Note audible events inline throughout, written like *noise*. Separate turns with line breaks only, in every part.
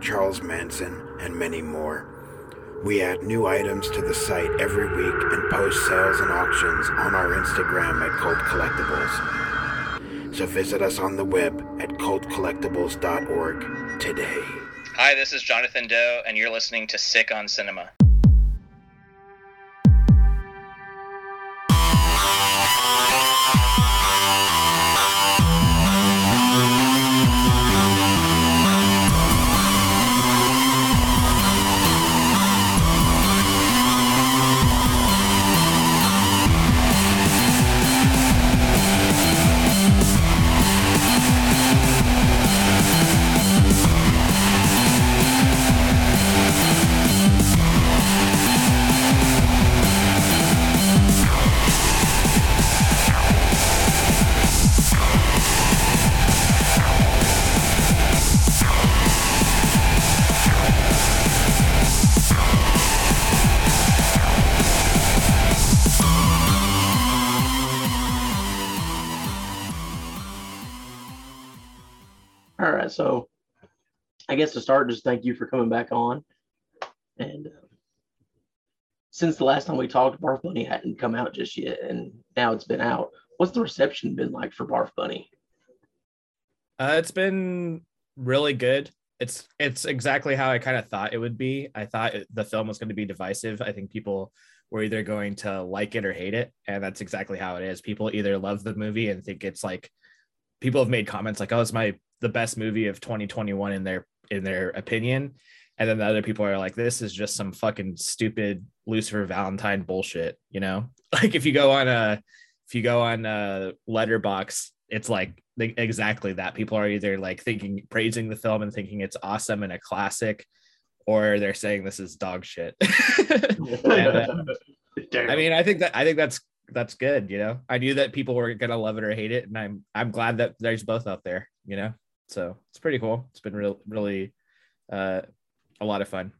Charles Manson, and many more. We add new items to the site every week and post sales and auctions on our Instagram at Cult Collectibles. So visit us on the web at cultcollectibles.org today.
Hi, this is Jonathan Doe, and you're listening to Sick on Cinema.
So I guess to start, just thank you for coming back on. And uh, since the last time we talked, Barf Bunny hadn't come out just yet, and now it's been out. What's the reception been like for Barf Bunny?
Uh, it's been really good. It's it's exactly how I kind of thought it would be. I thought it, the film was going to be divisive. I think people were either going to like it or hate it, and that's exactly how it is. People either love the movie and think it's like people have made comments like, "Oh, it's my the best movie of 2021" in their in their opinion, and then the other people are like, "This is just some fucking stupid Lucifer Valentine bullshit." You know, *laughs* like if you go on a if you go on a Letterboxd it's like exactly that. People are either like thinking praising the film and thinking it's awesome and a classic or they're saying this is dog shit. *laughs* And, uh, i mean i think that i think that's that's good you know? I knew that people were gonna love it or hate it and i'm i'm glad that there's both out there you know so it's pretty cool it's been real really uh a lot of fun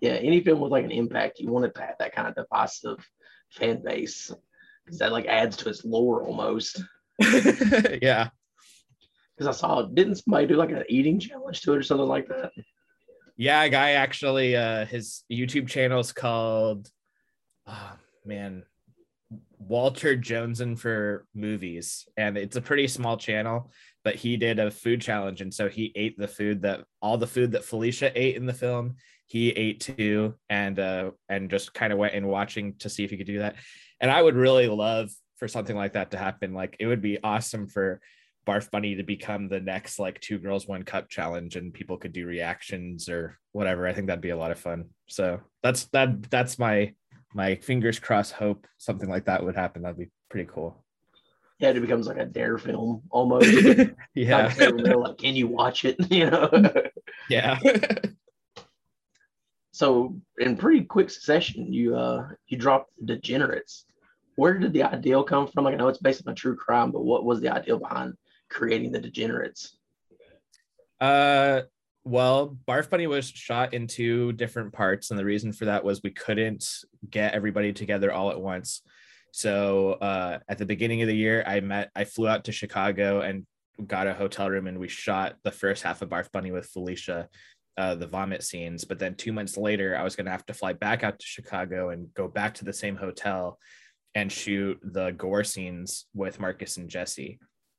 yeah any film with like an impact you want it to have that kind of divisive fan base because that like adds to its lore almost *laughs*
yeah.
Because I saw, didn't somebody do like an eating challenge to it or something like that?
Yeah, a guy actually, uh, his YouTube channel is called, oh man, Walter Joneson for movies, and it's a pretty small channel. But he did a food challenge, and so he ate the food that all the food that Felicia ate in the film. He ate too, and uh, and just kind of went in watching to see if he could do that. And I would really love for something like that to happen. Like it would be awesome for Barf Bunny to become the next like two girls one cup challenge and people could do reactions or whatever. I think that'd be a lot of fun. So that's that that's my my fingers crossed hope something like that would happen. That'd be pretty cool.
Yeah, it becomes like a dare film *laughs* almost.
yeah.
like, can you watch it? *laughs* You know?
yeah. *laughs*
so in pretty quick succession, you uh you dropped the degenerates where did the ideal come from? Like I know it's based on a true crime, but what was the ideal behind creating the degenerates?
Uh well, Barf Bunny was shot in two different parts, and the reason for that was we couldn't get everybody together all at once. So uh, at the beginning of the year, I met, I flew out to Chicago and got a hotel room, and we shot the first half of Barf Bunny with Felicia, uh, the vomit scenes. But then two months later, I was going to have to fly back out to Chicago and go back to the same hotel and shoot the gore scenes with Marcus and Jesse.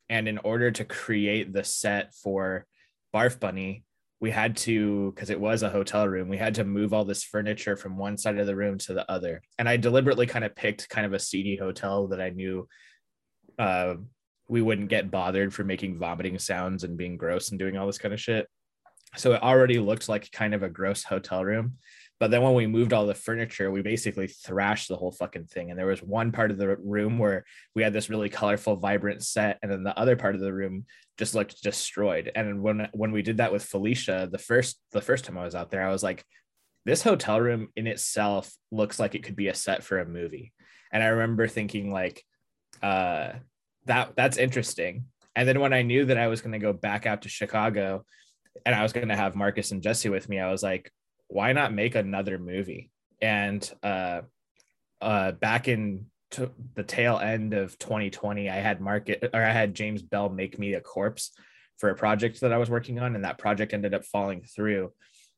And in order to create the set for Barf Bunny, we had to, because it was a hotel room, we had to move all this furniture from one side of the room to the other. And I deliberately kind of picked kind of a seedy hotel that I knew uh, we wouldn't get bothered for making vomiting sounds and being gross and doing all this kind of shit. So it already looked like kind of a gross hotel room. But then when we moved all the furniture, we basically thrashed the whole fucking thing. And there was one part of the room where we had this really colorful, vibrant set, and then the other part of the room just looked destroyed. And when when we did that with Felicia, the first the first time I was out there, I was like, this hotel room in itself looks like it could be a set for a movie. And I remember thinking like, uh, that that's interesting. And then when I knew that I was going to go back out to Chicago and I was going to have Marcus and Jesse with me, I was like, why not make another movie? And uh, uh, back in t- the tail end of 2020, I had Market or I had James Bell make me a corpse for a project that I was working on, and that project ended up falling through.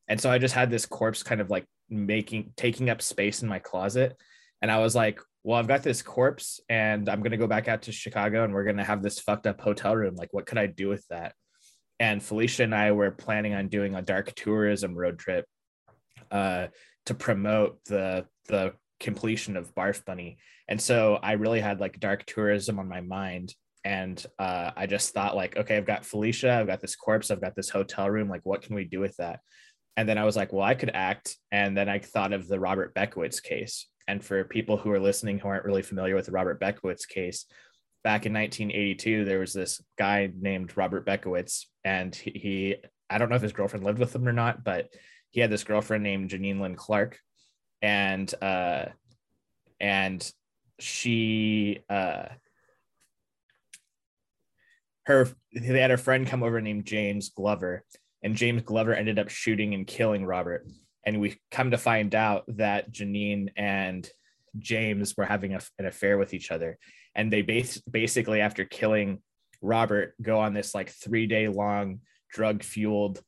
And so I just had this corpse kind of like making taking up space in my closet. And I was like, well, I've got this corpse and I'm going to go back out to Chicago and we're going to have this fucked up hotel room. Like, what could I do with that? And Felicia and I were planning on doing a dark tourism road trip uh, to promote the the completion of Barf Bunny. And so I really had like dark tourism on my mind. And uh, I just thought like, okay, I've got Felicia, I've got this corpse, I've got this hotel room. Like, what can we do with that? And then I was like, well, I could act. And then I thought of the Robert Bekowitz case and for people who are listening who aren't really familiar with the Robert Bekowitz case, back in 1982, there was this guy named Robert Bekowitz, and he, he, I don't know if his girlfriend lived with him or not, but he had this girlfriend named Janine Lynn Clark, and uh, and she uh, her they had a friend come over named James Glover, and James Glover ended up shooting and killing Robert. And we come to find out that Janine and James were having a, an affair with each other, and they bas- basically after killing Robert go on this like three day long drug fueled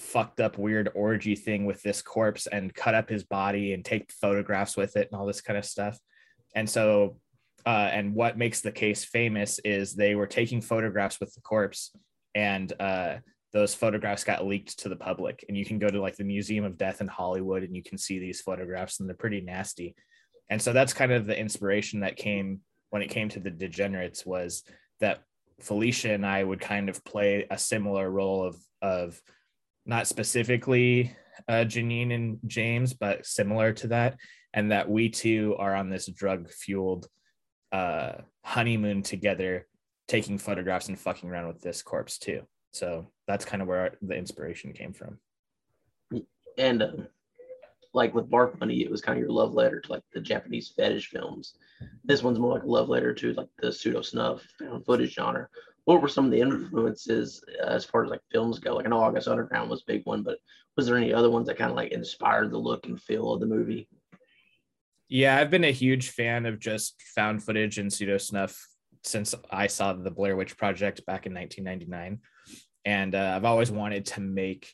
fucked up weird orgy thing with this corpse and cut up his body and take photographs with it and all this kind of stuff. And so uh, and what makes the case famous is they were taking photographs with the corpse and uh, those photographs got leaked to the public. And you can go to like the museum of death in hollywood and you can see these photographs and they're pretty nasty. And so that's kind of the inspiration that came when it came to the degenerates was that felicia and i would kind of play a similar role of of not specifically uh, janine and james but similar to that and that we two are on this drug fueled uh, honeymoon together taking photographs and fucking around with this corpse too so that's kind of where the inspiration came from.
And uh, like with Barf Bunny, it was kind of your love letter to like the Japanese fetish films. This one's more like a love letter to like the pseudo snuff found footage genre. What were some of the influences as far as like films go? Like I know August Underground was a big one, but was there any other ones that kind of like inspired the look and feel of the movie?
Yeah, I've been a huge fan of just found footage and pseudo snuff since I saw the Blair Witch Project back in 1999 and uh, I've always wanted to make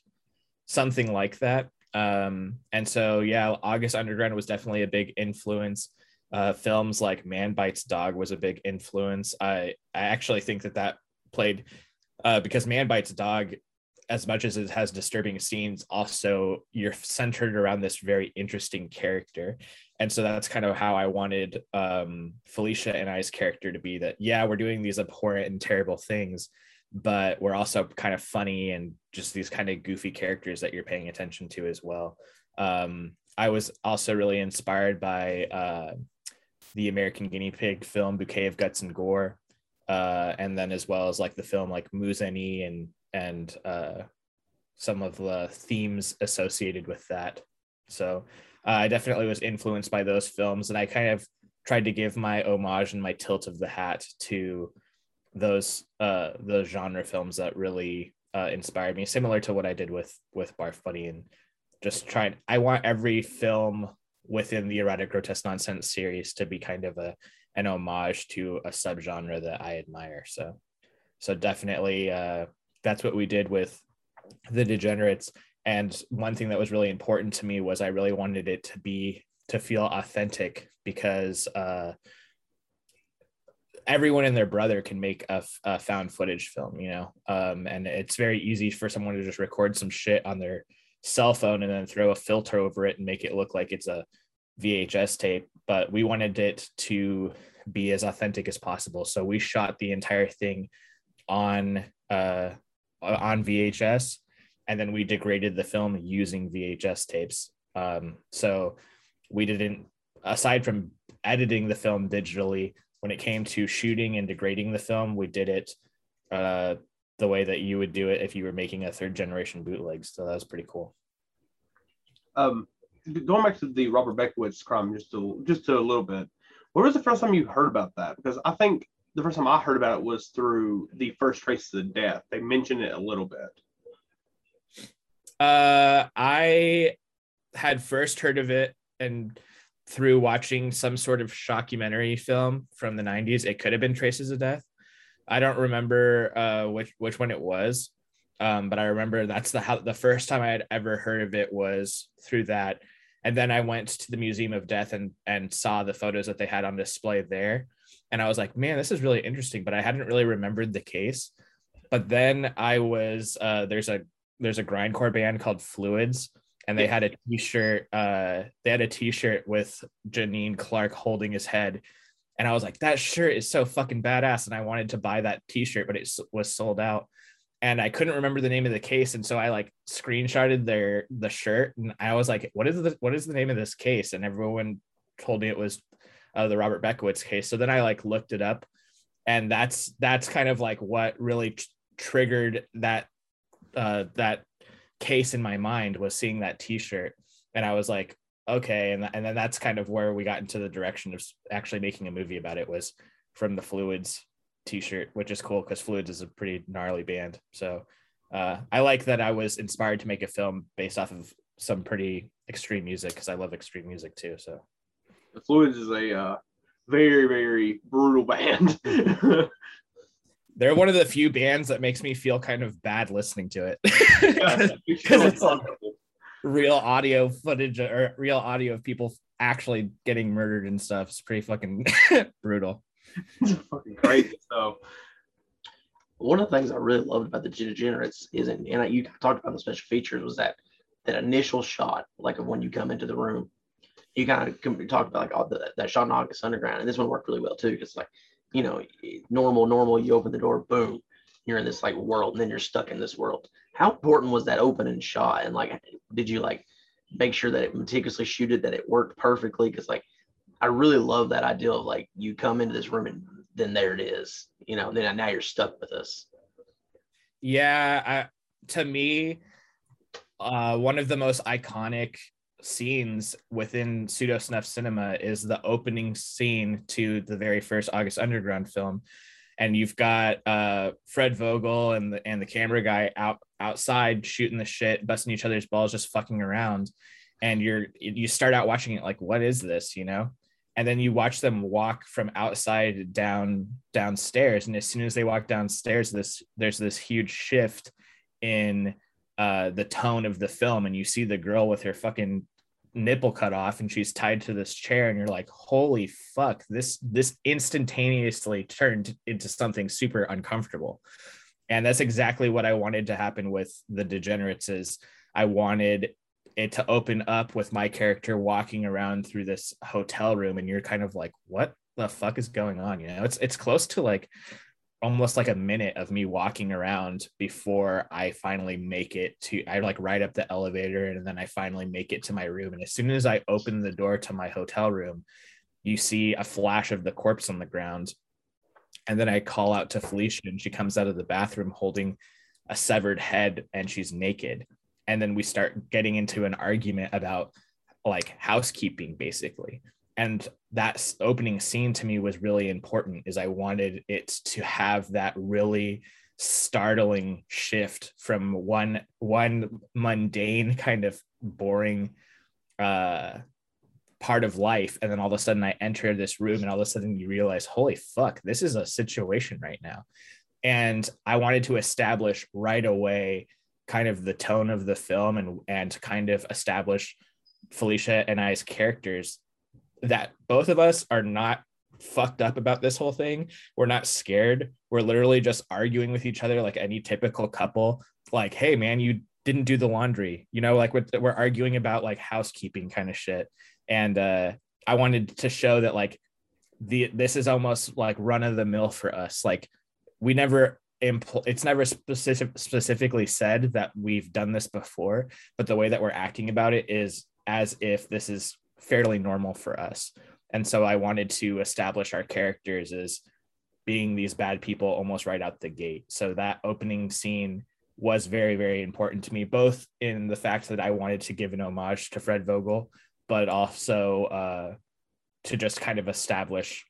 something like that. Um, and so, yeah, August Underground was definitely a big influence. Uh, films like Man Bites Dog was a big influence. I I actually think that that played uh, because Man Bites Dog, as much as it has disturbing scenes, also you're centered around this very interesting character. And so that's kind of how I wanted um, Felicia and I's character to be. That yeah, we're doing these abhorrent and terrible things, but we're also kind of funny and just these kind of goofy characters that you're paying attention to as well. Um, I was also really inspired by uh, the American Guinea Pig film Bouquet of Guts and Gore, uh, and then as well as like the film like Muzan-e and and uh, some of the themes associated with that. So uh, I definitely was influenced by those films, and I kind of tried to give my homage and my tilt of the hat to those uh those genre films that really uh, inspired me, similar to what I did with with Barf Bunny and just trying. I want every film within the erotic grotesque nonsense series to be kind of a an homage to a subgenre that I admire. So, so definitely, uh, that's what we did with the Degenerates. And one thing that was really important to me was I really wanted it to be to feel authentic because uh, everyone and their brother can make a, found footage film, you know, um, and it's very easy for someone to just record some shit on their cell phone and then throw a filter over it and make it look like it's a VHS tape. But we wanted it to be as authentic as possible, so we shot the entire thing on uh, on VHS, and then we degraded the film using VHS tapes. Um, so we didn't, aside from editing the film digitally, when it came to shooting and degrading the film, we did it uh, the way that you would do it if you were making a third generation bootleg. So that was pretty cool.
Um, going back to the Robert Bekowitz crime just a just to a little bit. What was the first time you heard about that? Because I think the first time I heard about it was through the first traces of death. They mentioned it a little bit.
Uh, I had first heard of it and through watching some sort of shockumentary film from the 90s. It could have been Traces of Death. I don't remember uh, which which one it was, um, but I remember that's the how the first time I had ever heard of it was through that. And then I went to the Museum of Death and and saw the photos that they had on display there, and I was like, man, this is really interesting. But I hadn't really remembered the case. But then I was uh, there's a there's a grindcore band called Fluids, and they had a t-shirt. Uh, they had a t-shirt with Janine Clark holding his head, and I was like, that shirt is so fucking badass, and I wanted to buy that t-shirt, but it was sold out. And I couldn't remember the name of the case, and so I like screenshotted their the shirt, and I was like, "What is the what is the name of this case?" And everyone told me it was uh, the Robert Bekowitz case. So then I like looked it up, and that's that's kind of like what really t- triggered that uh, that case in my mind was seeing that T-shirt, and I was like, okay, and and then that's kind of where we got into the direction of actually making a movie about it was from the Fluids T-shirt, which is cool because Fluids is a pretty gnarly band. So uh, I like that I was inspired to make a film based off of some pretty extreme music because I love extreme music too. So
the Fluids is a uh, very very brutal band. *laughs*
they're one of the few bands that makes me feel kind of bad listening to it *laughs* because it's like real audio footage or real audio of people actually getting murdered and stuff. It's pretty fucking *laughs* brutal.
It's fucking crazy. So
one of the things I really loved about the Degenerates is, and you talked about the special features, was that that initial shot, like of when you come into the room, you kind of talked about like all the, that shot in August Underground, and this one worked really well too, because like you know, normal, normal, you open the door, boom, you're in this like world, and then you're stuck in this world. How important was that opening shot? And like, did you like make sure that it meticulously shooted that it worked perfectly? Because like, I really love that idea of like you come into this room and then there it is, you know, then now you're stuck with us.
Yeah, I, to me, uh, one of the most iconic scenes within pseudo snuff cinema is the opening scene to the very first August Underground film. And you've got uh, Fred Vogel and the and the camera guy out outside shooting the shit, busting each other's balls, just fucking around. And you're you start out watching it like, what is this, you know? And then you watch them walk from outside down downstairs. And as soon as they walk downstairs, this there's this huge shift in uh, the tone of the film, and you see the girl with her fucking nipple cut off and she's tied to this chair. And you're like holy fuck this this instantaneously turned into something super uncomfortable. And that's exactly what i wanted to happen with the degenerates is i wanted it to open up with my character walking around through this hotel room and you're kind of like what the fuck is going on? You know it's it's close to like almost like a minute of me walking around before I finally make it to I like ride up the elevator and then I finally make it to my room. And as soon as I open the door to my hotel room you see a flash of the corpse on the ground. And then I call out to Felicia and she comes out of the bathroom holding a severed head and she's naked and then we start getting into an argument about like housekeeping basically. And that opening scene to me was really important is i wanted it to have that really startling shift from one one mundane kind of boring uh part of life. And then all of a sudden i enter this room and all of a sudden you realize holy fuck this is a situation right now. And i wanted to establish right away kind of the tone of the film and and kind of establish felicia and i's characters that both of us are not fucked up about this whole thing. We're not scared. We're literally just arguing with each other like any typical couple. Like, hey, man, you didn't do the laundry. You know, like we're, we're arguing about like housekeeping kind of shit. And uh, I wanted to show that like the this is almost like run of the mill for us. Like we never impl- it's never specific specifically said that we've done this before, but the way that we're acting about it is as if this is fairly normal for us. And so I wanted to establish our characters as being these bad people almost right out the gate. So that opening scene was very very important to me both in the fact that i wanted to give an homage to fred vogel but also uh, to just kind of establish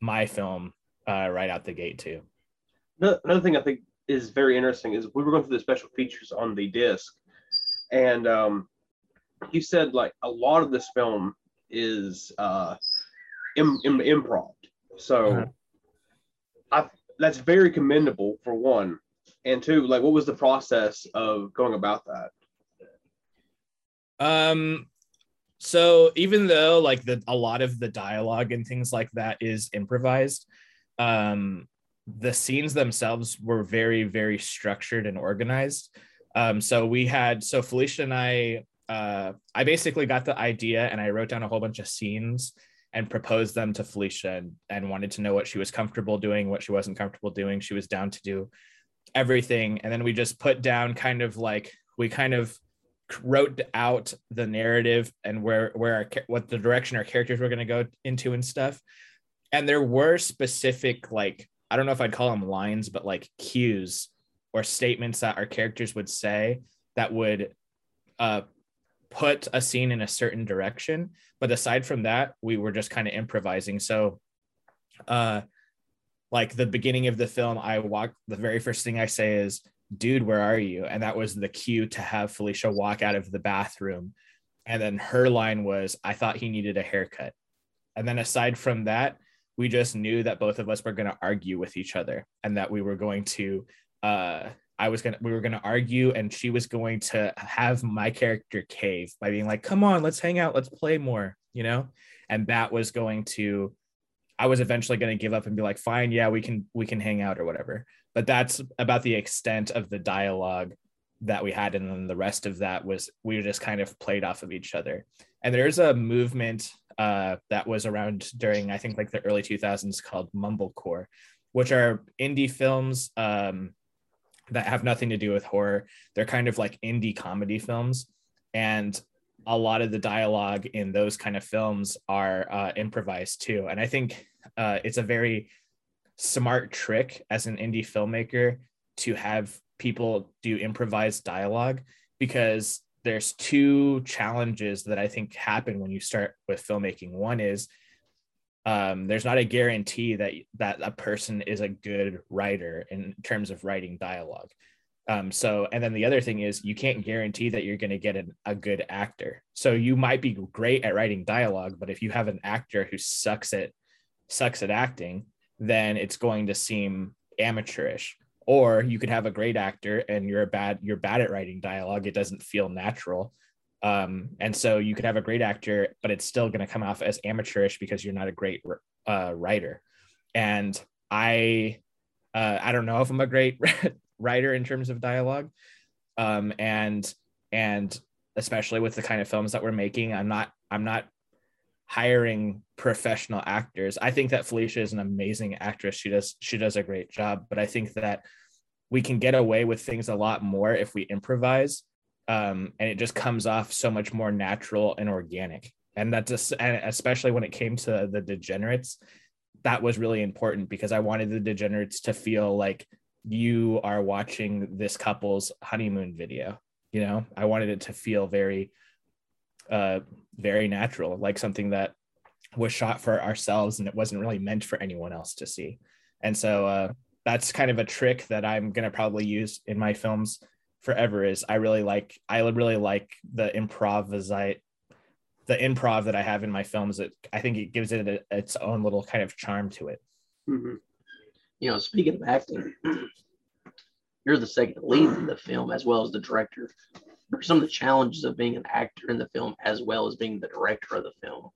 my film uh, right out the gate too
Another thing I think is very interesting is we were going through the special features on the disc, and um, you said like a lot of this film is uh, Im- Im- improv. So
Uh-huh.
I that's very commendable for one, and two, like what was the process of going about that?
Um, so even though like the a lot of the dialogue and things like that is improvised, um, the scenes themselves were very very structured and organized. Um, so we had so Felicia and I, uh, I basically got the idea and I wrote down a whole bunch of scenes and proposed them to Felicia and, and wanted to know what she was comfortable doing, what she wasn't comfortable doing. She was down to do everything, and then we just put down kind of like we kind of wrote out the narrative and where where our, what the direction our characters were going to go into and stuff and there were specific like i don't know if i'd call them lines but like cues or statements that our characters would say that would uh put a scene in a certain direction. But aside from that we were just kind of improvising. So uh like the beginning of the film i walk the very first thing i say is dude where are you? And that was the cue to have felicia walk out of the bathroom. And then her line was i thought he needed a haircut. And then aside from that we just knew that both of us were going to argue with each other and that we were going to uh i was gonna we were going to argue and she was going to have my character cave by being like come on let's hang out let's play more you know? And that was going to i was eventually going to give up and be like fine yeah we can we can hang out or whatever. But that's about the extent of the dialogue that we had and then the rest of that was we were just kind of played off of each other. And there's a movement uh, that was around during i think like the early 2000s called mumblecore which are indie films um, that have nothing to do with horror. They're kind of like indie comedy films. And a lot of the dialogue in those kind of films are uh, improvised too. And i think uh, it's a very smart trick as an indie filmmaker to have people do improvised dialogue because there's two challenges that I think happen when you start with filmmaking. One is um, there's not a guarantee that that a person is a good writer in terms of writing dialogue. Um, so, and then the other thing is you can't guarantee that you're going to get an, a good actor. So you might be great at writing dialogue, but if you have an actor who sucks at sucks at acting, then it's going to seem amateurish or you could have a great actor and you're a bad you're bad at writing dialogue it doesn't feel natural. Um, and so you could have a great actor but it's still going to come off as amateurish because you're not a great uh, writer. And i uh, i don't know if i'm a great *laughs* writer in terms of dialogue. Um, and and especially with the kind of films that we're making i'm not i'm not hiring professional actors. I think that Felicia is an amazing actress. She does she does a great job, but I think that we can get away with things a lot more if we improvise, um, and it just comes off so much more natural and organic. And that's just, and especially when it came to the degenerates, that was really important because I wanted the degenerates to feel like you are watching this couple's honeymoon video. You know, I wanted it to feel very uh, very natural, like something that was shot for ourselves and it wasn't really meant for anyone else to see. And so uh, that's kind of a trick that I'm gonna probably use in my films forever. Is I really like I really like the improvisite the improv that I have in my films. I think it gives it a, its own little kind of charm to it.
Mhm.
You know, speaking of acting, *clears throat* you're the second lead in the film as well as the director. Are some of the challenges of being an actor in the film as well as being the director of the film?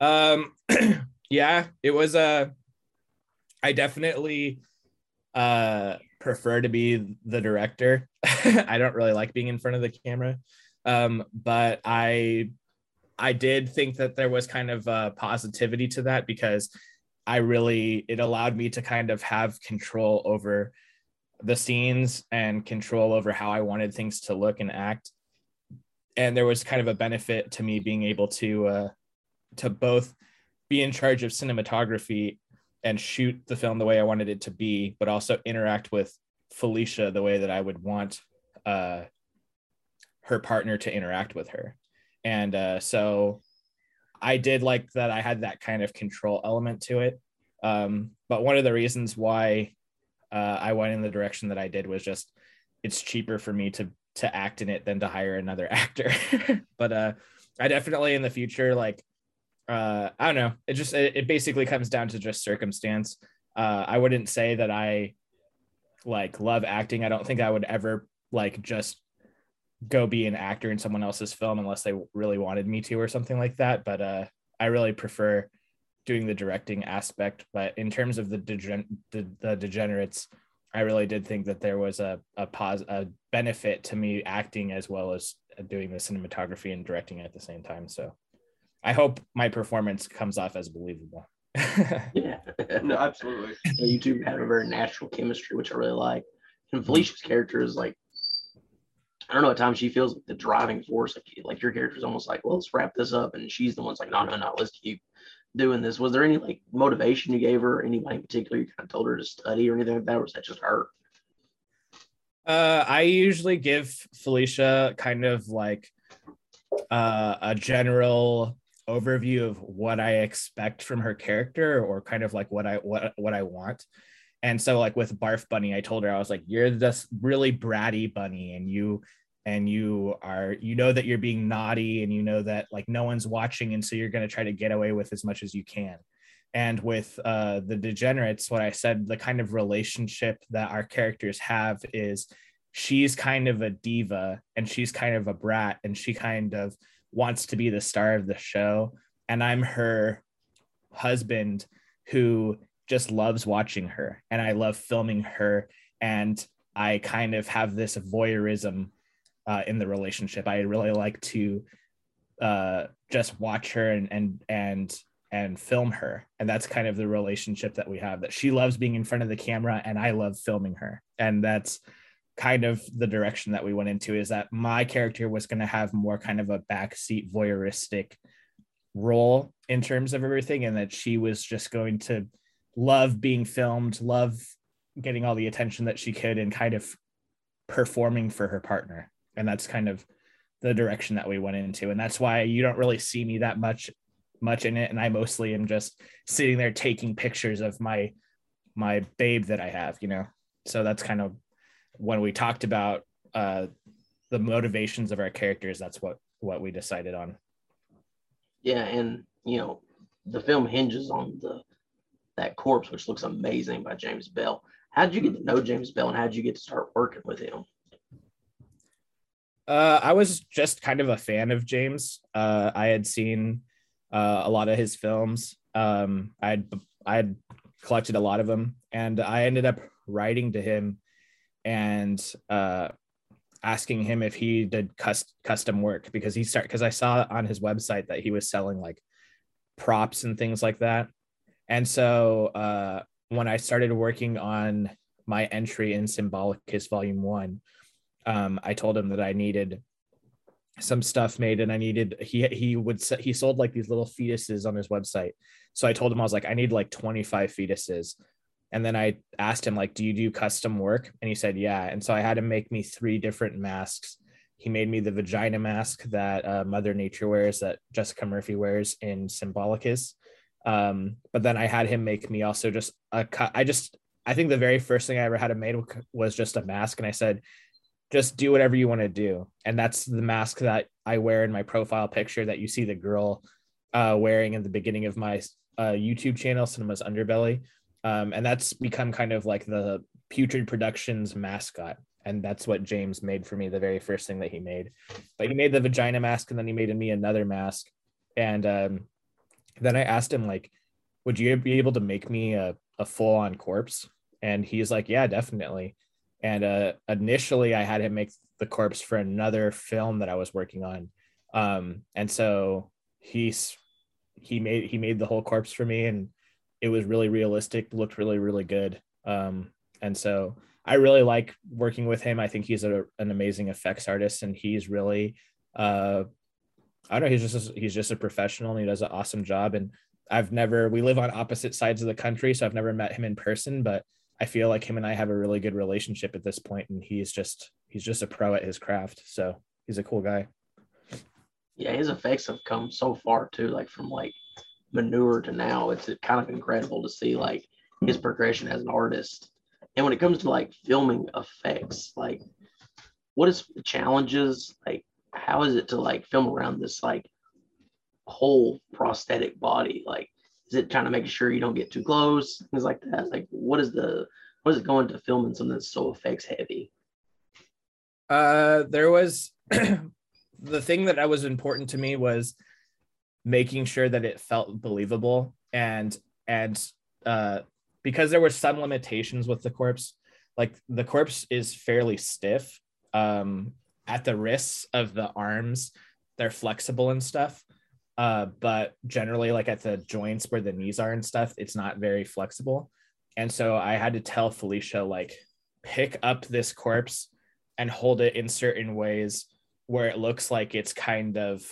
Um, *clears throat* yeah, it was a. I definitely uh prefer to be the director. *laughs* I don't really like being in front of the camera, um, but I I did think that there was kind of a positivity to that because I really it allowed me to kind of have control over the scenes and control over how I wanted things to look and act. And there was kind of a benefit to me being able to uh, to both be in charge of cinematography and shoot the film the way I wanted it to be, but also interact with Felicia the way that I would want uh, her partner to interact with her. And uh, so I did like that I had that kind of control element to it. Um, but one of the reasons why uh, I went in the direction that I did was just it's cheaper for me to to act in it than to hire another *laughs* actor. but uh, I definitely in the future like uh, I don't know. It just it, it basically comes down to just circumstance. Uh, I wouldn't say that I like love acting. I don't think I would ever like just go be an actor in someone else's film unless they really wanted me to or something like that. But uh, I really prefer doing the directing aspect. But in terms of the, degen- the, the degenerates, I really did think that there was a a pos a benefit to me acting as well as doing the cinematography and directing at the same time. So I hope my performance comes off as believable. *laughs*
Yeah. *laughs*
No, absolutely.
You two have a very natural chemistry, which I really like. And Felicia's character is like, I don't know, at times she feels like the driving force. Like, like your character is almost like, well, let's wrap this up. And she's the one's like, no, no, no, let's keep doing this. Was there any like motivation you gave her? or Anybody in particular you kind of told her to study or anything like that? Or was that just her?
Uh, I usually give Felicia kind of like uh, a general overview of what I expect from her character, or kind of like what I what what I want. And so, like with Barf Bunny, I told her I was like, "You're this really bratty bunny, and you and you are you know that you're being naughty, and you know that like no one's watching, and so you're going to try to get away with as much as you can." And with uh, the degenerates, what I said, the kind of relationship that our characters have is she's kind of a diva and she's kind of a brat and she kind of wants to be the star of the show. And I'm her husband who just loves watching her and I love filming her. And I kind of have this voyeurism uh, in the relationship. I really like to uh, just watch her and, and, and, and film her. And that's kind of the relationship that we have that she loves being in front of the camera and I love filming her. And that's kind of the direction that we went into is that my character was going to have more kind of a backseat voyeuristic role in terms of everything and that she was just going to love being filmed love getting all the attention that she could and kind of performing for her partner and that's kind of the direction that we went into and that's why you don't really see me that much much in it and i mostly am just sitting there taking pictures of my my babe that i have you know so that's kind of when we talked about uh, the motivations of our characters, that's what what we decided on.
Yeah, and you know, the film hinges on the that corpse, which looks amazing by James Bell. How did you get to know James Bell, and how did you get to start working with him?
Uh, I was just kind of a fan of James. Uh, I had seen uh, a lot of his films. Um, I'd I'd collected a lot of them, and I ended up writing to him and uh, asking him if he did cust- custom work because he started because I saw on his website that he was selling like props and things like that. And so uh, when I started working on my entry in Symbolicus Volume One, um, I told him that I needed some stuff made and I needed he he would he sold like these little fetuses on his website. So I told him I was like I need like 25 fetuses and then I asked him like, "Do you do custom work?" And he said, "Yeah." And so I had him make me three different masks. He made me the vagina mask that uh, Mother Nature wears, that Jessica Murphy wears in Symbolicus. Um, but then I had him make me also just a cut. I just I think the very first thing I ever had him made was just a mask, and I said, "Just do whatever you want to do." And that's the mask that I wear in my profile picture that you see the girl uh, wearing in the beginning of my uh, YouTube channel, Cinema's Underbelly um, and that's become kind of like the Putrid Productions mascot. And that's what James made for me, the very first thing that he made. But he made the vagina mask, and then he made me another mask. And um, then I asked him, like, would you be able to make me a, a full on corpse? And he's like, yeah, definitely. And uh, initially, I had him make the corpse for another film that I was working on. Um, and so he's he made he made the whole corpse for me, and it was really realistic, looked really, really good. Um, and so I really like working with him. I think he's a, an amazing effects artist and he's really, uh, I don't know, he's just, a, he's just a professional and he does an awesome job. And I've never, we live on opposite sides of the country, so I've never met him in person, but I feel like him and I have a really good relationship at this point, and he's just he's just a pro at his craft. So he's a cool guy.
Yeah, his effects have come so far too, like from like manure to now. It's kind of incredible to see like his progression as an artist. And when it comes to like filming effects, like what is the challenges? Like how is it to like film around this like whole prosthetic body? Like is it trying to make sure you don't get too close? Things like that. Like what is the what is it going to filming something that's so effects heavy?
Uh there was *clears throat* the thing that I was important to me was making sure that it felt believable and and uh because there were some limitations with the corpse like the corpse is fairly stiff um at the wrists of the arms they're flexible and stuff uh but generally like at the joints where the knees are and stuff it's not very flexible. And so i had to tell felicia like pick up this corpse and hold it in certain ways where it looks like it's kind of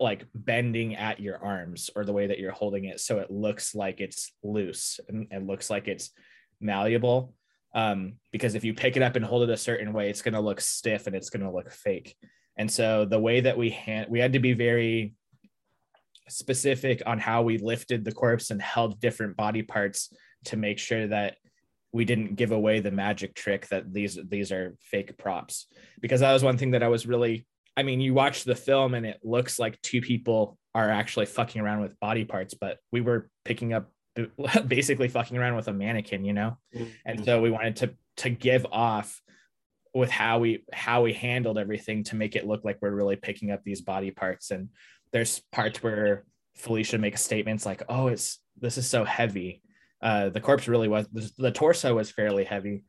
like bending at your arms or the way that you're holding it. So it looks like it's loose and it looks like it's malleable. Um, because if you pick it up and hold it a certain way it's going to look stiff and it's going to look fake. And so the way that we hand we had to be very specific on how we lifted the corpse and held different body parts to make sure that we didn't give away the magic trick that these these are fake props. Because that was one thing that I was really I mean you watch the film and it looks like two people are actually fucking around with body parts but we were picking up *laughs* basically fucking around with a mannequin you know? Mm-hmm. and so we wanted to to give off with how we how we handled everything to make it look like we're really picking up these body parts. And there's parts where Felicia makes statements like oh it's this is so heavy uh, the corpse really was the torso was fairly heavy,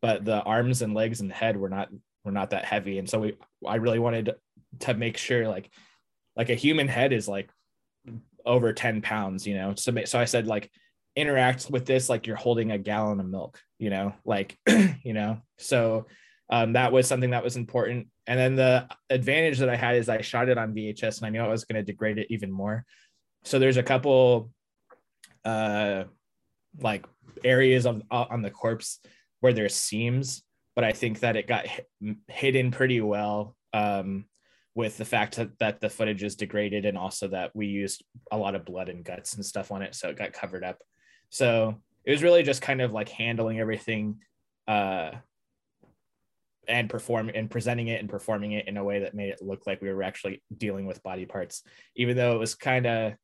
but the arms and legs and head were not were not that heavy. And so we I really wanted to make sure like like a human head is like over 10 pounds, you know. So so I said like interact with this like you're holding a gallon of milk, you know, like *clears throat* you know. So um, that was something that was important. And then the advantage that I had is I shot it on VHS and I knew I was going to degrade it even more. So there's a couple uh like areas on on the corpse where there's seams, but I think that it got hit, hidden pretty well um, with the fact that, that the footage is degraded and also that we used a lot of blood and guts and stuff on it, so it got covered up. So it was really just kind of like handling everything uh, and perform and presenting it and performing it in a way that made it look like we were actually dealing with body parts, even though it was kind of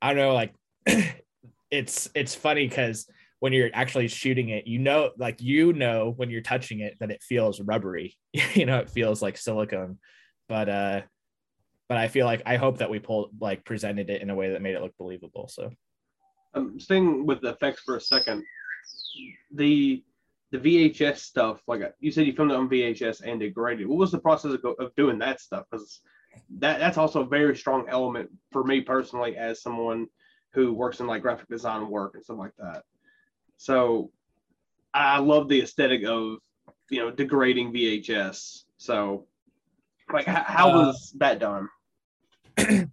I don't know like *clears throat* it's it's funny because when you're actually shooting it, you know, like you know when you're touching it that it feels rubbery. *laughs* you know, it feels like silicone. But uh but I feel like I hope that we pulled like presented it in a way that made it look believable. So
um staying with the effects for a second. The the VHS stuff, like you said, you filmed it on VHS and degraded. What was the process of, of doing that stuff? Because that that's also a very strong element for me personally as someone who works in like graphic design work and stuff like that. So I love the aesthetic of you know degrading VHS. So like how, how uh, was that done? *clears throat*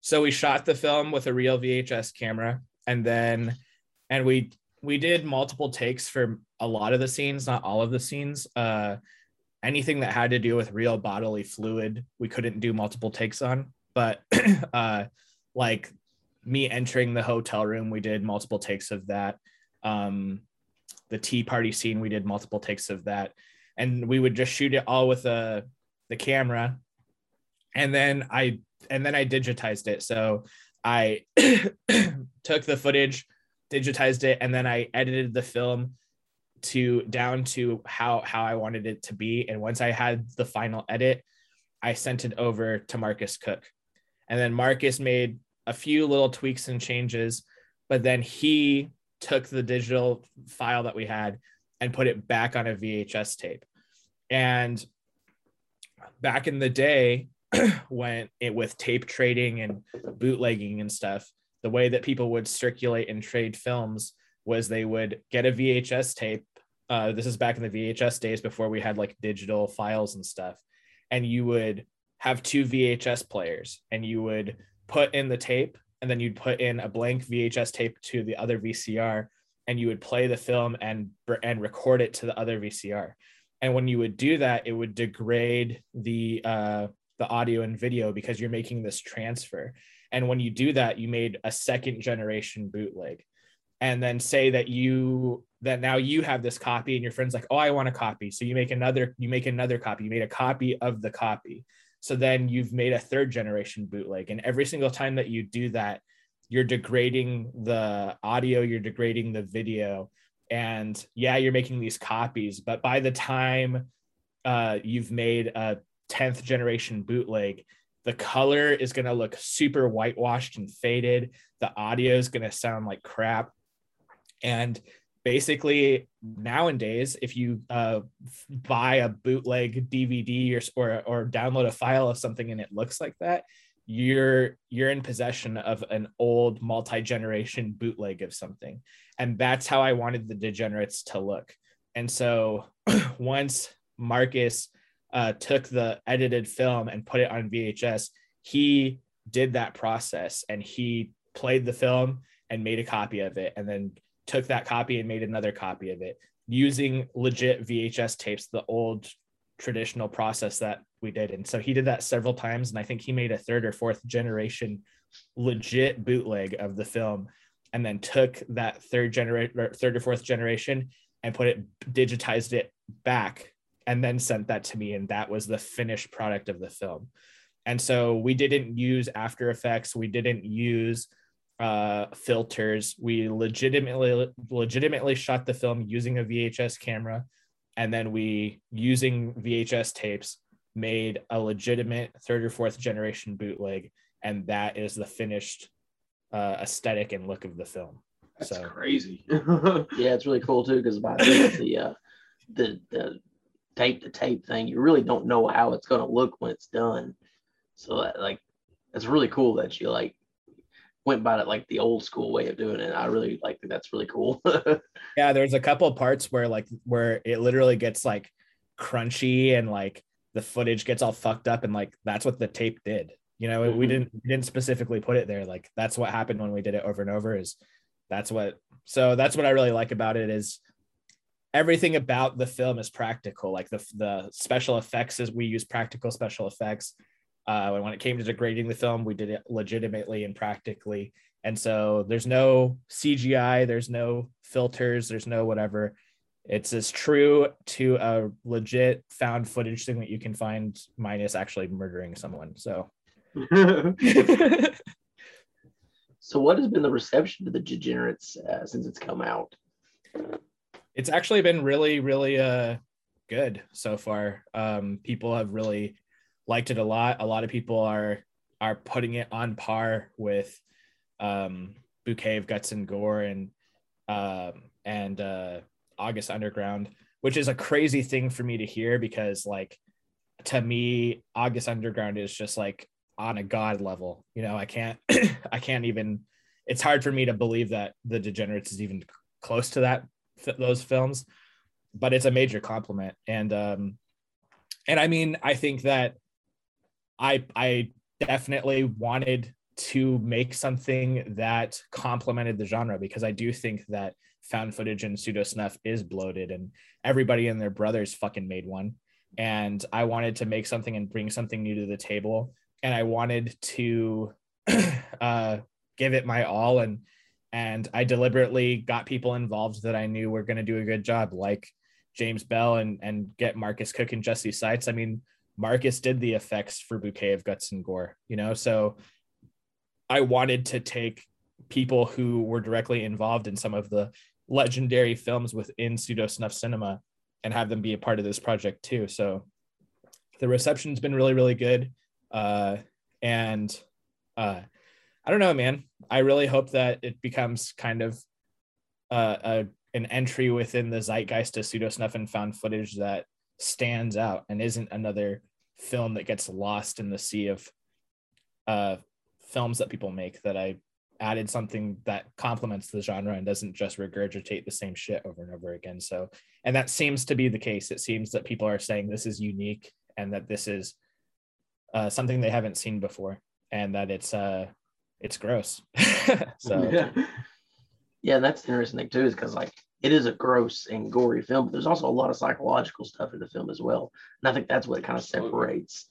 so we shot the film with a real VHS camera and then and we we did multiple takes for a lot of the scenes, not all of the scenes. Uh anything that had to do with real bodily fluid, we couldn't do multiple takes on, but *clears throat* uh like me entering the hotel room, we did multiple takes of that. Um, the tea party scene, we did multiple takes of that, and we would just shoot it all with the the camera, and then I and then I digitized it. So I *clears throat* took the footage, digitized it, and then I edited the film to down to how how I wanted it to be. And once I had the final edit, I sent it over to Marcus Koch. And then Marcus made a few little tweaks and changes, but then he took the digital file that we had and put it back on a VHS tape. And back in the day, *clears throat* when it with tape trading and bootlegging and stuff, the way that people would circulate and trade films was they would get a VHS tape. Uh, this is back in the VHS days before we had like digital files and stuff. And you would have two VHS players and you would put in the tape and then you'd put in a blank VHS tape to the other VCR and you would play the film and and record it to the other VCR. And when you would do that, it would degrade the uh, the audio and video because you're making this transfer. And when you do that, you made a second generation bootleg. And then say that you that now you have this copy and your friend's like, oh, I want a copy. So you make another, you make another copy. You made a copy of the copy. So then you've made a third generation bootleg. And every single time that you do that, you're degrading the audio, you're degrading the video. And yeah, you're making these copies, but by the time uh, you've made a 10th generation bootleg, the color is going to look super whitewashed and faded. The audio is going to sound like crap. And basically nowadays if you uh, buy a bootleg dvd or, or or download a file of something and it looks like that you're you're in possession of an old multi-generation bootleg of something and that's how i wanted the degenerates to look and so *clears throat* once marcus uh, took the edited film and put it on vhs he did that process and he played the film and made a copy of it and then took that copy and made another copy of it using legit VHS tapes, the old traditional process that we did. And so he did that several times. And I think he made a third or fourth generation legit bootleg of the film and then took that third generation third or fourth generation and put it digitized it back and then sent that to me and that was the finished product of the film and so we didn't use after effects we didn't use uh, filters. We legitimately legitimately shot the film using a VHS camera, and then we using VHS tapes made a legitimate third or fourth generation bootleg, and that is the finished uh, aesthetic and look of the film.
That's
so
crazy. *laughs*
Yeah, it's really cool too because by the uh, the the tape to tape thing, you really don't know how it's gonna look when it's done. So that, like, it's really cool that you like went by it like the old school way of doing it. I really like that's really cool. *laughs*
yeah, there's a couple parts where like where it literally gets like crunchy and like the footage gets all fucked up and like that's what the tape did. You know, mm-hmm. we didn't we didn't specifically put it there. Like that's what happened when we did it over and over is that's what so that's what I really like about it is everything about the film is practical. Like the the special effects is we use practical special effects. Uh, when it came to degrading the film, we did it legitimately and practically. And so there's no CGI, there's no filters, there's no whatever. It's as true to a legit found footage thing that you can find, minus actually murdering someone. So, *laughs* *laughs*
so what has been the reception to the Degenerates uh, since it's come out?
It's actually been really, really uh, good so far. Um, people have really liked it a lot. A lot of people are are putting it on par with um, Bouquet of Guts and Gore and um, and uh, August Underground, which is a crazy thing for me to hear because like to me, August Underground is just like on a god level. You know, I can't *clears throat* I can't even. It's hard for me to believe that the Degenerates is even close to that those films, but it's a major compliment. And um, and I mean, I think that I I definitely wanted to make something that complemented the genre because I do think that found footage and pseudo snuff is bloated and everybody and their brothers fucking made one. And I wanted to make something and bring something new to the table. And I wanted to *clears throat* uh, give it my all. And and I deliberately got people involved that I knew were going to do a good job, like James Bell and and get Marcus Koch and Jesse Seitz. I mean, Marcus did the effects for Bouquet of Guts and Gore, you know? So I wanted to take people who were directly involved in some of the legendary films within pseudo snuff cinema and have them be a part of this project too. So the reception's been really, really good. Uh, and uh, I don't know, man. I really hope that it becomes kind of uh, a, an entry within the zeitgeist of pseudo snuff and found footage that stands out and isn't another film that gets lost in the sea of uh, films that people make that I added something that complements the genre and doesn't just regurgitate the same shit over and over again. So, and that seems to be the case. It seems that people are saying this is unique and that this is uh, something they haven't seen before and that it's uh it's gross. *laughs* so
yeah. Yeah, that's the interesting thing too, is because like it is a gross and gory film, but there's also a lot of psychological stuff in the film as well. And I think that's what kind of separates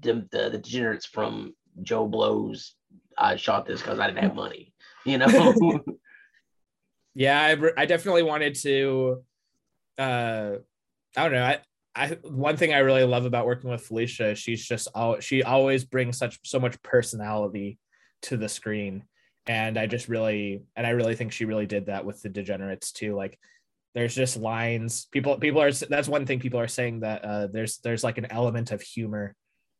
the, the, the degenerates from Joe Blow's I shot this because I didn't have money. *laughs* You know? *laughs*
yeah, I, re- I definitely wanted to uh I don't know. I I one thing I really love about working with Felicia, she's just all she always brings such so much personality to the screen. And I just really and I really think she really did that with the degenerates too. Like there's just lines people people are that's one thing people are saying that uh there's there's like an element of humor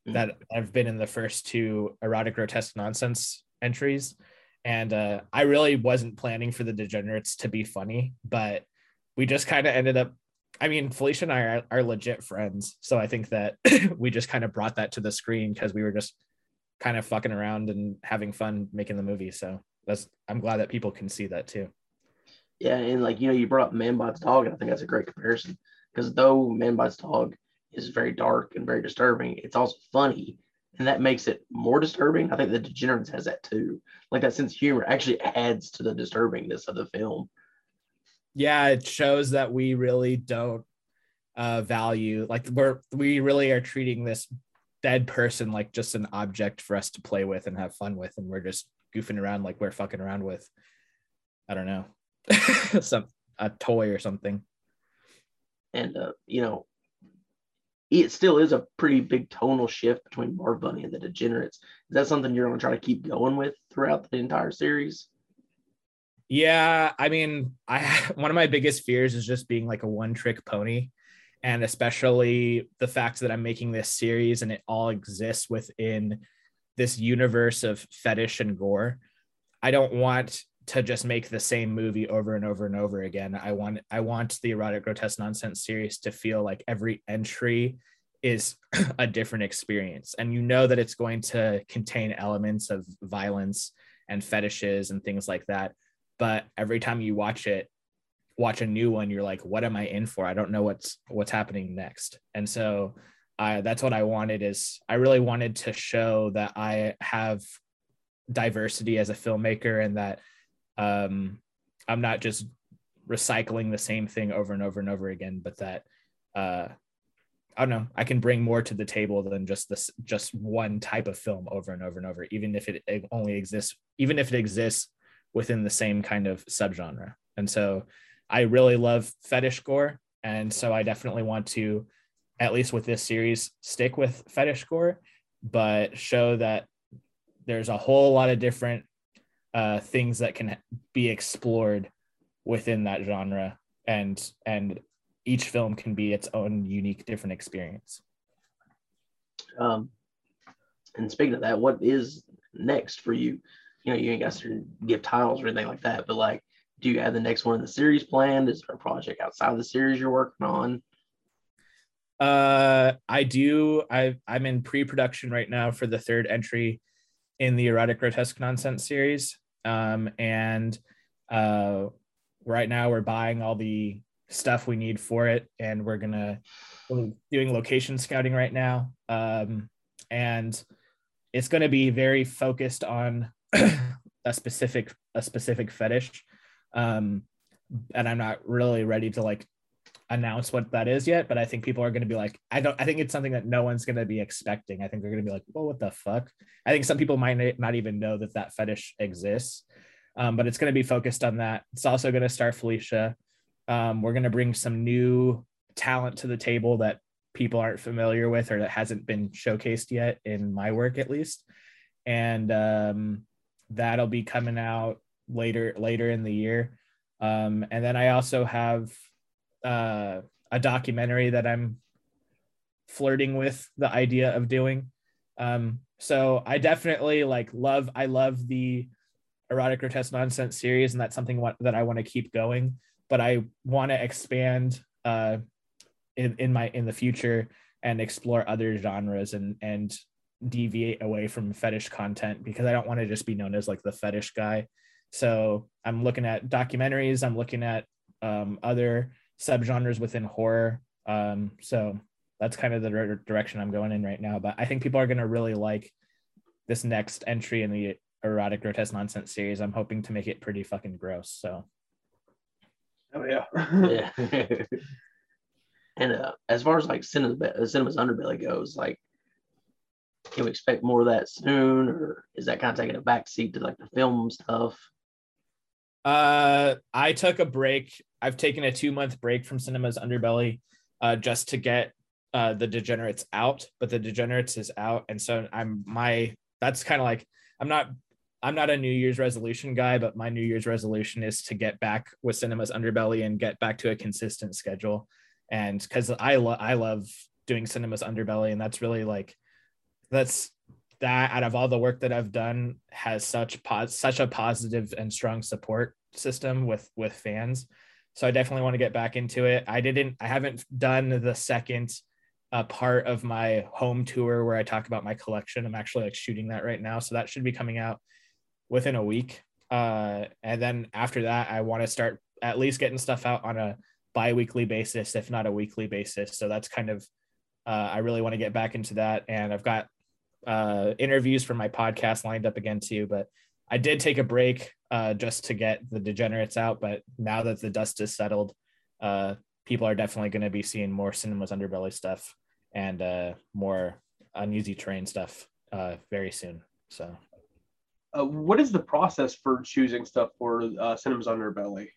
Mhm.
that have been in the first two erotic grotesque nonsense entries and uh i really wasn't planning for the degenerates to be funny but we just kind of ended up i mean felicia and i are, are legit friends so i think that *clears throat* we just kind of brought that to the screen because we were just kind of fucking around and having fun making the movie so that's i'm glad that people can see that too
yeah, and like you know, you brought up Man Bites Dog, and I think that's a great comparison. Because though Man Bites Dog is very dark and very disturbing, it's also funny. And that makes it more disturbing. I think the Degenerates has that too. Like that sense of humor actually adds to the disturbingness of the film.
yeah it shows that we really don't uh value like we're we really are treating this dead person like just an object for us to play with and have fun with and we're just goofing around like we're fucking around with i don't know *laughs* some a toy or something
And uh, you know, it still is a pretty big tonal shift between Barf Bunny and the Degenerates. Is that something you're gonna try to keep going with throughout the entire series?
Yeah, I mean, I *laughs* one of my biggest fears is just being like a one trick pony and especially the fact that I'm making this series and it all exists within this universe of fetish and gore. I don't want to just make the same movie over and over and over again. I want I want the erotic grotesque nonsense series to feel like every entry is *clears throat* a different experience and you know that it's going to contain elements of violence and fetishes and things like that but every time you watch it watch a new one you're like what am i in for i don't know what's what's happening next and so uh, that's what i wanted is i really wanted to show that i have diversity as a filmmaker and that um, i'm not just recycling the same thing over and over and over again but that uh, i don't know i can bring more to the table than just this just one type of film over and over and over even if it, it only exists even if it exists within the same kind of subgenre. And so I really love fetish gore. And so I definitely want to, at least with this series, stick with fetish gore, but show that there's a whole lot of different uh, things that can be explored within that genre. And, and each film can be its own unique, different experience.
Um, and speaking of that, what is next for you? You know, you ain't got to give titles or anything like that, but like, do you have the next one in the series planned? Is there a project outside of the series you're working on?
Uh, I do. I I'm in pre-production right now for the third entry in the erotic grotesque nonsense series. Um, and uh, right now we're buying all the stuff we need for it, and we're gonna we're doing location scouting right now. Um, and it's going to be very focused on *clears throat* a specific a specific fetish. Um, and I'm not really ready to like announce what that is yet, but I think people are going to be like, I don't, I think it's something that no one's going to be expecting. I think they're going to be like, well, what the fuck? I think some people might not even know that that fetish exists, um, but it's going to be focused on that. It's also going to star Felicia. Um, we're going to bring some new talent to the table that people aren't familiar with or that hasn't been showcased yet in my work at least. And um, that'll be coming out later later in the year. Um, and then I also have uh, a documentary that I'm flirting with the idea of doing. Um, so I definitely like love I love the erotic grotesque nonsense series, and that's something that I want to keep going. But I want to expand uh, in in my in the future and explore other genres and and deviate away from fetish content because I don't want to just be known as like the fetish guy. So I'm looking at documentaries. I'm looking at um, other subgenres within horror. Um, so that's kind of the direction I'm going in right now. But I think people are going to really like this next entry in the erotic grotesque nonsense series. I'm hoping to make it pretty fucking gross. So
Oh yeah.
Yeah. *laughs* and uh, as far as like cinema, uh, cinema's underbelly goes, like, can we expect more of that soon, or is that kind of taking a back seat to like the film stuff?
Uh, I took a break. I've taken a two month break from cinema's underbelly, uh, just to get uh the degenerates out. But the degenerates is out, and so I'm my. That's kind of like I'm not. I'm not a New Year's resolution guy, but my New Year's resolution is to get back with cinema's underbelly and get back to a consistent schedule. And because I love I love doing cinema's underbelly, and that's really like that's that out of all the work that I've done has such pos- such a positive and strong support system with with fans. So I definitely want to get back into it. I didn't I haven't done the second uh, part of my home tour where I talk about my collection. I'm actually like shooting that right now, so that should be coming out within a week. Uh, and then after that, I want to start at least getting stuff out on a bi-weekly basis, if not a weekly basis. So that's kind of uh, I really want to get back into that, and I've got uh, interviews for my podcast lined up again too. But I did take a break uh, just to get the degenerates out. But now that the dust is settled, uh, people are definitely going to be seeing more cinemas underbelly stuff and uh, more uneasy terrain stuff uh, very soon. So
Uh, what is the process for choosing stuff for uh, Cinema's Underbelly?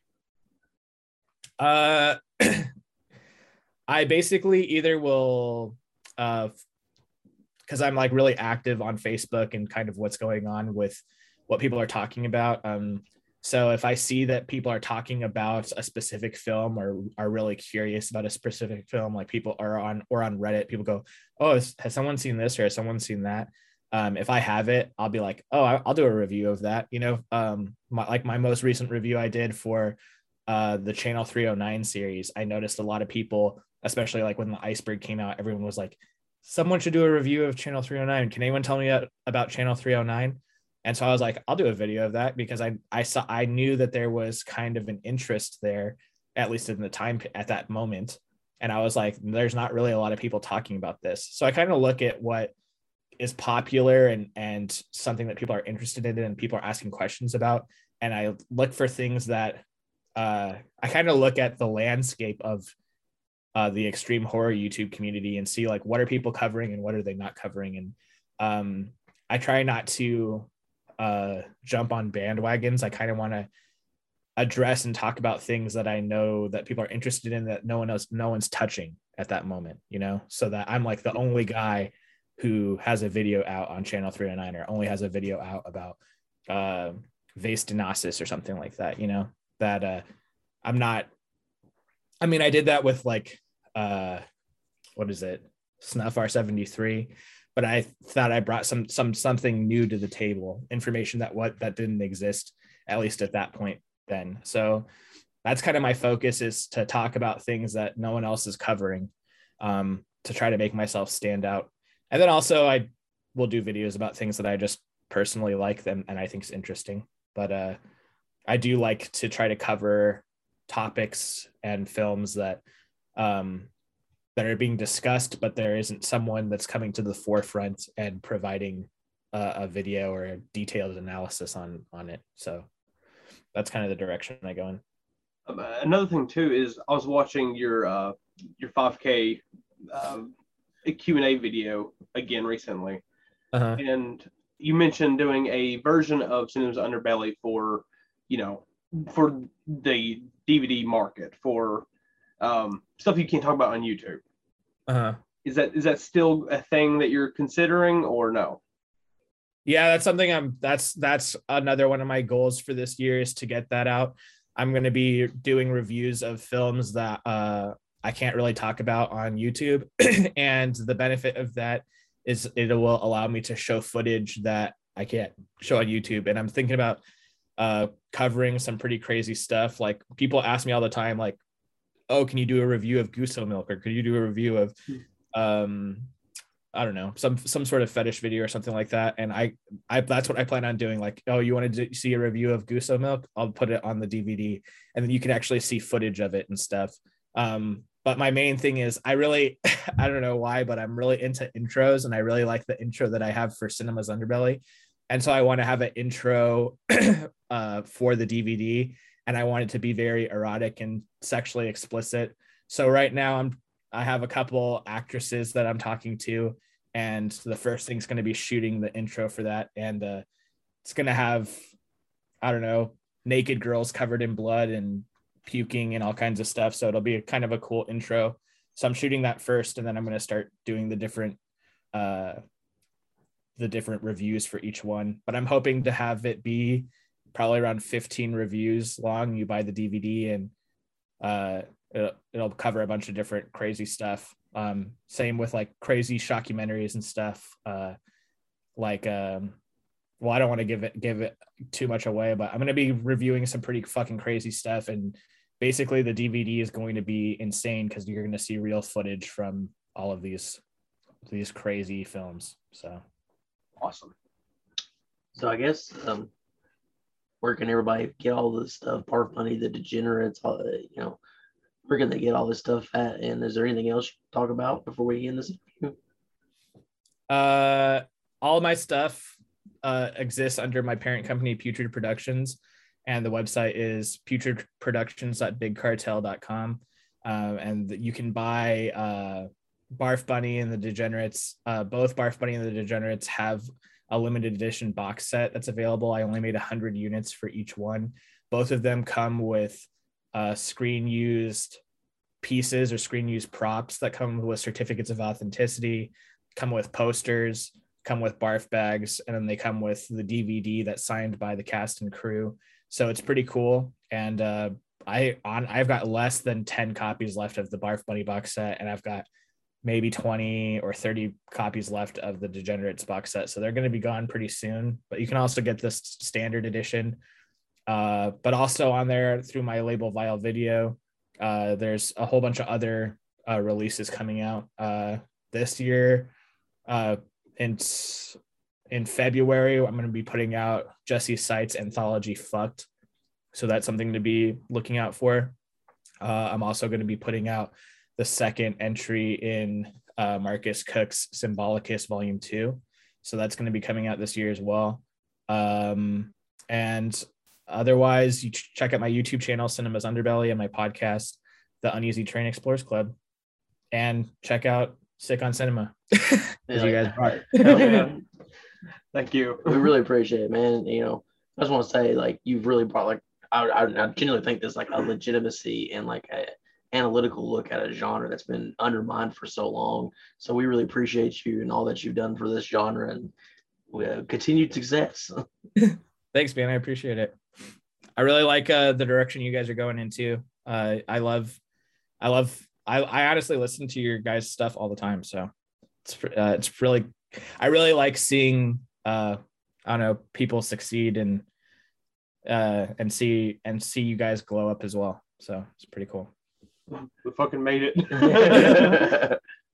Uh, *clears throat* I basically either will, uh, because I'm like really active on Facebook and kind of what's going on with what people are talking about. Um, so if I see that people are talking about a specific film or are really curious about a specific film, like people are on or on Reddit, people go, "Oh, has, someone seen this or has someone seen that?" Um, if I have it, I'll be like, "Oh, I'll do a review of that." You know, um, my, like my most recent review I did for uh, the Channel 309 series, I noticed a lot of people, especially like when the Iceberg came out, everyone was like, someone should do a review of Channel 309. Can anyone tell me about Channel 309? And so I was like, I'll do a video of that because I I saw I knew that there was kind of an interest there, at least in the time at that moment. And I was like, there's not really a lot of people talking about this. So I kind of look at what is popular and and something that people are interested in and people are asking questions about. And I look for things that uh, I kind of look at the landscape of uh, the extreme horror YouTube community and see like what are people covering and what are they not covering. And um, I try not to uh, jump on bandwagons. I kind of want to address and talk about things that I know that people are interested in that no one else, no one's touching at that moment, you know, so that I'm like the only guy who has a video out on channel 309 or only has a video out about uh, Vase de Noces or something like that, you know, that uh, I'm not, I mean, I did that with like, uh, what is it? Snuff R73 but I thought I brought some some something new to the table, information that what that didn't exist at least at that point then. So that's kind of my focus is to talk about things that no one else is covering, um, to try to make myself stand out. And then also I will do videos about things that I just personally like them and I think is interesting. But uh, I do like to try to cover topics and films that um, that are being discussed, but there isn't someone that's coming to the forefront and providing a, a video or a detailed analysis on on it. So that's kind of the direction I go in.
Um, another thing too is I was watching your uh, your 5K uh, Q and A video again recently,
Uh-huh.
and you mentioned doing a version of Cinema's Underbelly for, you know, for the DVD market for um, stuff you can't talk about on YouTube.
Uh-huh.
Is that is that still a thing that you're considering or no?
Yeah, that's something I'm that's that's another one of my goals for this year is to get that out. I'm going to be doing reviews of films that uh I can't really talk about on YouTube *clears throat* and the benefit of that is it will allow me to show footage that I can't show on YouTube and I'm thinking about uh covering some pretty crazy stuff like people ask me all the time like oh can you do a review of Guso milk or could you do a review of um I don't know, some some sort of fetish video or something like that. And I, I that's what I plan on doing. Like, oh, you want to see a review of Guso milk? I'll put it on the DVD, and then you can actually see footage of it and stuff. Um, but my main thing is I really, *laughs* I don't know why, but I'm really into intros, and I really like the intro that I have for Cinema's Underbelly. and so I want to have an intro *clears throat* uh, for the DVD, and I want it to be very erotic and sexually explicit. So right now I'm I have a couple actresses that I'm talking to, and the first thing's going to be shooting the intro for that, and uh, it's going to have I don't know naked girls covered in blood and puking and all kinds of stuff. So it'll be a kind of a cool intro. So I'm shooting that first, and then I'm going to start doing the different uh, the different reviews for each one. But I'm hoping to have it be probably around 15 reviews long. You buy the DVD and uh, it'll, it'll cover a bunch of different crazy stuff. Um, same with like crazy shockumentaries and stuff. Uh, like, um, well, I don't want to give it give it too much away, but I'm going to be reviewing some pretty fucking crazy stuff. And basically, the DVD is going to be insane because you're going to see real footage from all of these these crazy films. So
Awesome.
So I guess um, where can everybody get all this stuff? Barf Bunny, the Degenerates, all the, you know, where can they get all this stuff at? And is there anything else you can talk about before we end this interview?
Uh, all my stuff uh, exists under my parent company, Putrid Productions, and the website is putridproductions.bigcartel.com. Um, and you can buy uh, Barf Bunny and the Degenerates. Uh, both Barf Bunny and the Degenerates have a limited edition box set that's available. I only made 100 units for each one. Both of them come with uh, screen used pieces or screen used props that come with certificates of authenticity, come with posters, come with barf bags, and then they come with the DVD that's signed by the cast and crew. So it's pretty cool. And uh, I on I've got less than 10 copies left of the Barf Bunny box set, and I've got maybe 20 or 30 copies left of the Degenerates box set. So they're going to be gone pretty soon. But you can also get this standard edition. Uh, but also on there through my label Vile Video, uh, there's a whole bunch of other uh, releases coming out uh, this year. Uh, in in February, I'm going to be putting out Jesse Seitz anthology "Fucked," so that's something to be looking out for. Uh, I'm also going to be putting out the second entry in uh, Marcus Koch's Symbolicus Volume Two, so that's going to be coming out this year as well. Um, and otherwise, you ch- check out my YouTube channel, Cinema's Underbelly, and my podcast, The Uneasy Terrain Explorers Club, and check out Sick on Cinema. *laughs* as you guys brought.
Hell yeah. *laughs*
Thank you.
we really appreciate it, man. You know, I just want to say, like, you've really brought, like, I, I, I genuinely think there's like a legitimacy and like a analytical look at a genre that's been undermined for so long. So we really appreciate you and all that you've done for this genre and uh, continued success. *laughs*
Thanks, man. I appreciate it. I really like uh, the direction you guys are going into. Uh, I love, I love, I, I honestly listen to your guys' stuff all the time. So it's, uh, it's really, I really like seeing, uh, I don't know, people succeed and, uh, and see, and see you guys glow up as well. So it's pretty cool.
We fucking made it. *laughs* *laughs*